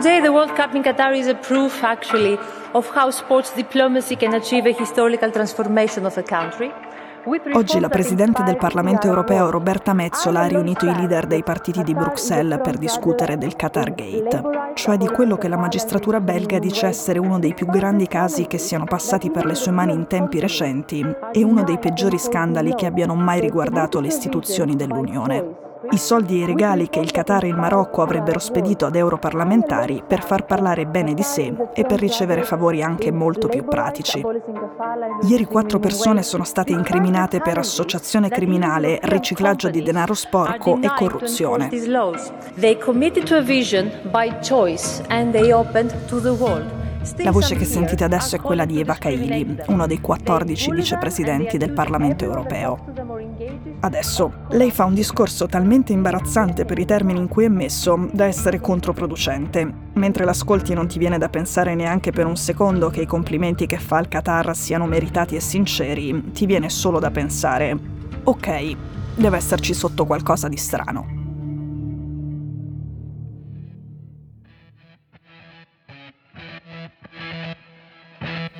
Today the World Cup in Qatar is a proof actually of how sports diplomacy can achieve a historical transformation of a country. Oggi la Presidente del Parlamento europeo Roberta Metzola ha riunito i leader dei partiti di Bruxelles per discutere del Qatar Gate, cioè di quello che la magistratura belga dice essere uno dei più grandi casi che siano passati per le sue mani in tempi recenti e uno dei peggiori scandali che abbiano mai riguardato le istituzioni dell'Unione i soldi e i regali che il Qatar e il Marocco avrebbero spedito ad europarlamentari per far parlare bene di sé e per ricevere favori anche molto più pratici. Ieri quattro persone sono state incriminate per associazione criminale, riciclaggio di denaro sporco e corruzione. La voce che sentite adesso è quella di Eva Kaili, uno dei 14 vicepresidenti del Parlamento europeo. Adesso, lei fa un discorso talmente imbarazzante per i termini in cui è messo da essere controproducente. Mentre l'ascolti non ti viene da pensare neanche per un secondo che i complimenti che fa al Qatar siano meritati e sinceri, ti viene solo da pensare, ok, deve esserci sotto qualcosa di strano.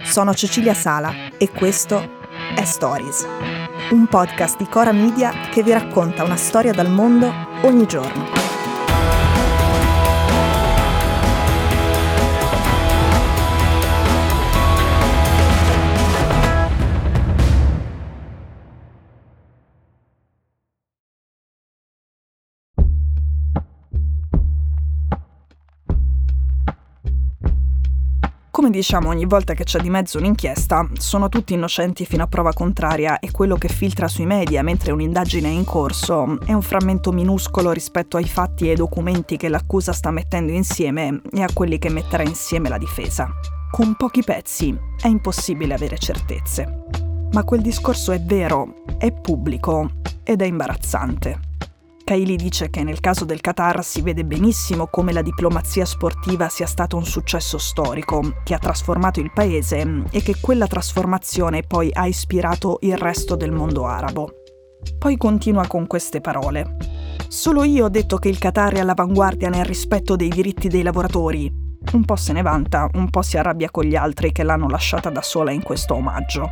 Sono Cecilia Sala e questo è Stories, un podcast di Cora Media che vi racconta una storia dal mondo ogni giorno. Come diciamo ogni volta che c'è di mezzo un'inchiesta, sono tutti innocenti fino a prova contraria e quello che filtra sui media mentre un'indagine è in corso è un frammento minuscolo rispetto ai fatti e ai documenti che l'accusa sta mettendo insieme e a quelli che metterà insieme la difesa. Con pochi pezzi è impossibile avere certezze. Ma quel discorso è vero, è pubblico ed è imbarazzante. Kaili dice che nel caso del Qatar si vede benissimo come la diplomazia sportiva sia stato un successo storico, che ha trasformato il paese e che quella trasformazione poi ha ispirato il resto del mondo arabo. Poi continua con queste parole. Solo io ho detto che il Qatar è all'avanguardia nel rispetto dei diritti dei lavoratori. Un po' se ne vanta, un po' si arrabbia con gli altri che l'hanno lasciata da sola in questo omaggio.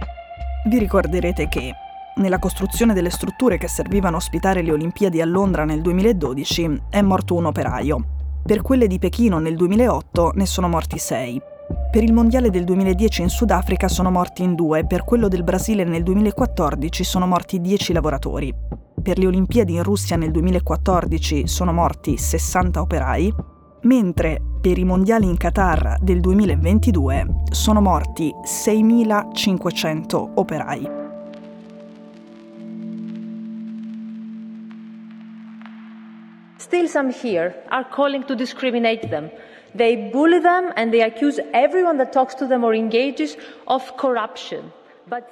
Vi ricorderete che nella costruzione delle strutture che servivano a ospitare le Olimpiadi a Londra nel 2012 è morto un operaio. Per quelle di Pechino nel 2008 ne sono morti sei. Per il Mondiale del 2010 in Sudafrica sono morti in due, per quello del Brasile nel 2014 sono morti 10 lavoratori. Per le Olimpiadi in Russia nel 2014 sono morti 60 operai, mentre per i mondiali in Qatar del 2022 sono morti 6.500 operai. Still, some here are calling to discriminate them. They bully them and they accuse everyone that talks to them or engages of corruption.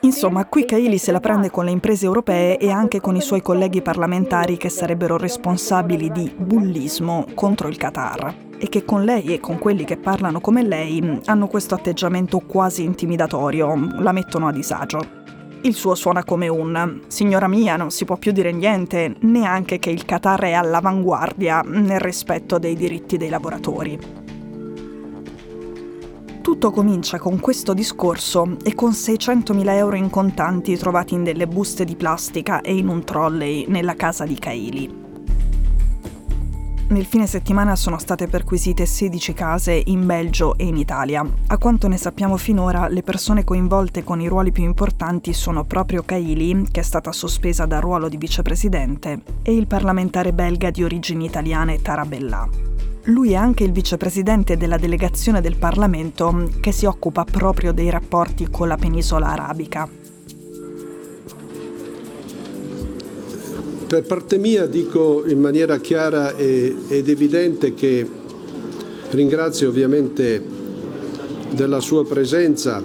Insomma, qui Kaili se la prende con le imprese europee e anche con i suoi colleghi parlamentari che sarebbero responsabili di bullismo contro il Qatar e che con lei e con quelli che parlano come lei hanno questo atteggiamento quasi intimidatorio, la mettono a disagio. Il suo suona come un Signora mia, non si può più dire niente, neanche che il Qatar è all'avanguardia nel rispetto dei diritti dei lavoratori. Tutto comincia con questo discorso e con 600.000 euro in contanti trovati in delle buste di plastica e in un trolley nella casa di Kaili. Nel fine settimana sono state perquisite 16 case in Belgio e in Italia. A quanto ne sappiamo finora, le persone coinvolte con i ruoli più importanti sono proprio Kaili, che è stata sospesa dal ruolo di vicepresidente, e il parlamentare belga di origini italiane Tarabella. Lui è anche il vicepresidente della delegazione del Parlamento che si occupa proprio dei rapporti con la penisola arabica. Per parte mia dico in maniera chiara ed evidente che ringrazio ovviamente della sua presenza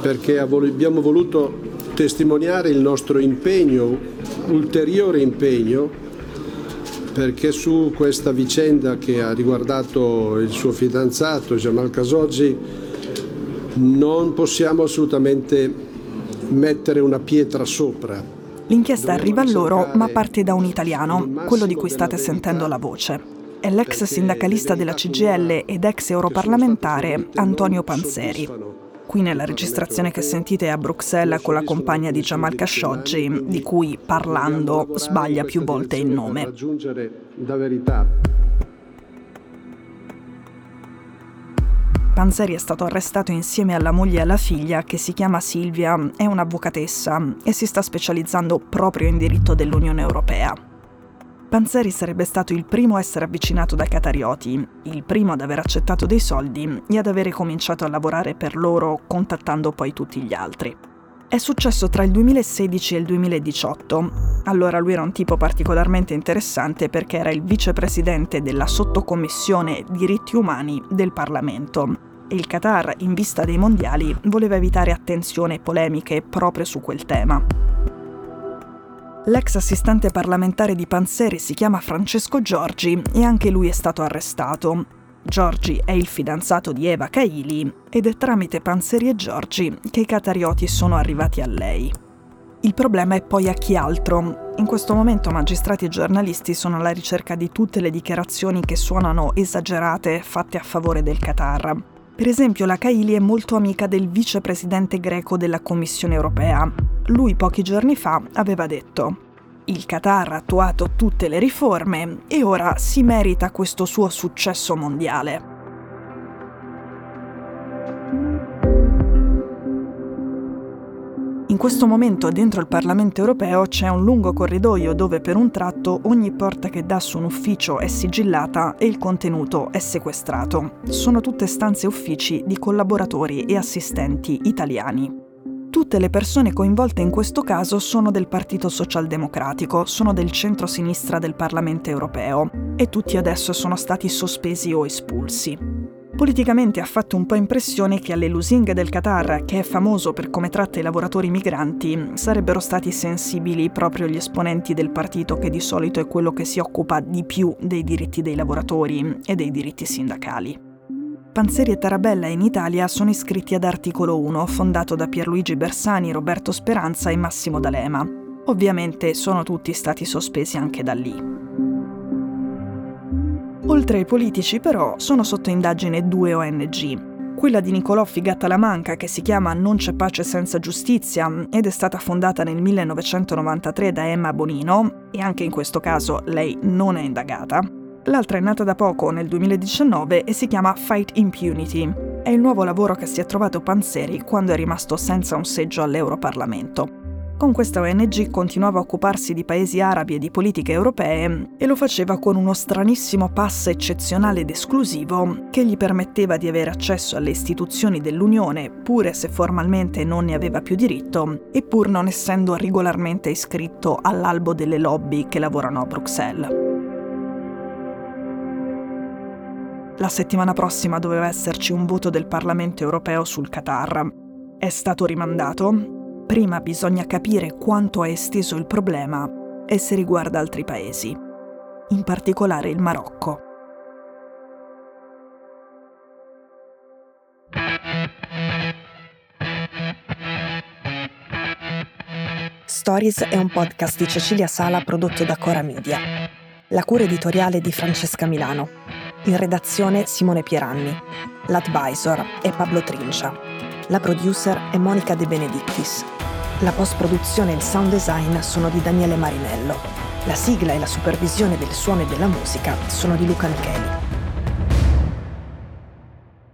perché abbiamo voluto testimoniare il nostro impegno, ulteriore impegno, perché su questa vicenda che ha riguardato il suo fidanzato Jamal Khashoggi non possiamo assolutamente mettere una pietra sopra L'inchiesta arriva a loro, ma parte da un italiano, quello di cui state sentendo la voce. è l'ex sindacalista della CGL ed ex europarlamentare Antonio Panzeri. Qui nella registrazione che sentite a Bruxelles con la compagna di Jamal Khashoggi, di cui parlando sbaglia più volte il nome. Panzeri è stato arrestato insieme alla moglie e alla figlia, che si chiama Silvia, è un'avvocatessa e si sta specializzando proprio in diritto dell'Unione Europea. Panzeri sarebbe stato il primo a essere avvicinato dai catarioti, il primo ad aver accettato dei soldi e ad avere cominciato a lavorare per loro, contattando poi tutti gli altri. È successo tra il 2016 e il 2018. Allora lui era un tipo particolarmente interessante perché era il vicepresidente della sottocommissione diritti umani del Parlamento e il Qatar, in vista dei mondiali, voleva evitare attenzione e polemiche proprio su quel tema. L'ex assistente parlamentare di Panzeri si chiama Francesco Giorgi e anche lui è stato arrestato. Giorgi è il fidanzato di Eva Kaili ed è tramite Panzeri e Giorgi che i catarioti sono arrivati a lei. Il problema è poi a chi altro. In questo momento magistrati e giornalisti sono alla ricerca di tutte le dichiarazioni che suonano esagerate fatte a favore del Qatar. Per esempio, la Kaili è molto amica del vicepresidente greco della Commissione europea. Lui pochi giorni fa aveva detto il Qatar ha attuato tutte le riforme e ora si merita questo suo successo mondiale. In questo momento dentro il Parlamento europeo c'è un lungo corridoio dove per un tratto ogni porta che dà su un ufficio è sigillata e il contenuto è sequestrato. Sono tutte stanze uffici di collaboratori e assistenti italiani. Tutte le persone coinvolte in questo caso sono del Partito Socialdemocratico, sono del centro-sinistra del Parlamento europeo e tutti adesso sono stati sospesi o espulsi. Politicamente ha fatto un po' impressione che alle lusinghe del Qatar, che è famoso per come tratta i lavoratori migranti, sarebbero stati sensibili proprio gli esponenti del partito che di solito è quello che si occupa di più dei diritti dei lavoratori e dei diritti sindacali. Panzeri e Tarabella in Italia sono iscritti ad Articolo 1, fondato da Pierluigi Bersani, Roberto Speranza e Massimo D'Alema. Ovviamente sono tutti stati sospesi anche da lì. Oltre ai politici, però, sono sotto indagine due ONG. Quella di Nicolò Figatta-Lamanca, che si chiama Non c'è pace senza giustizia ed è stata fondata nel 1993 da Emma Bonino, e anche in questo caso lei non è indagata. L'altra è nata da poco, nel 2019, e si chiama Fight Impunity. È il nuovo lavoro che si è trovato Panzeri quando è rimasto senza un seggio all'Europarlamento. Con questa ONG continuava a occuparsi di paesi arabi e di politiche europee e lo faceva con uno stranissimo pass eccezionale ed esclusivo che gli permetteva di avere accesso alle istituzioni dell'Unione, pure se formalmente non ne aveva più diritto, e pur non essendo regolarmente iscritto all'albo delle lobby che lavorano a Bruxelles. La settimana prossima doveva esserci un voto del Parlamento europeo sul Qatar. È stato rimandato prima bisogna capire quanto è esteso il problema e se riguarda altri paesi, in particolare il Marocco. Stories è un podcast di Cecilia Sala prodotto da Cora Media. La cura editoriale di Francesca Milano. In redazione Simone Pieranni. L'advisor è Pablo Trincia. La producer è Monica De Benedictis. La post-produzione e il sound design sono di Daniele Marinello. La sigla e la supervisione del suono e della musica sono di Luca Micheli.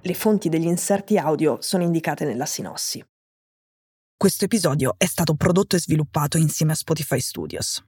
Le fonti degli inserti audio sono indicate nella sinossi. Questo episodio è stato prodotto e sviluppato insieme a Spotify Studios.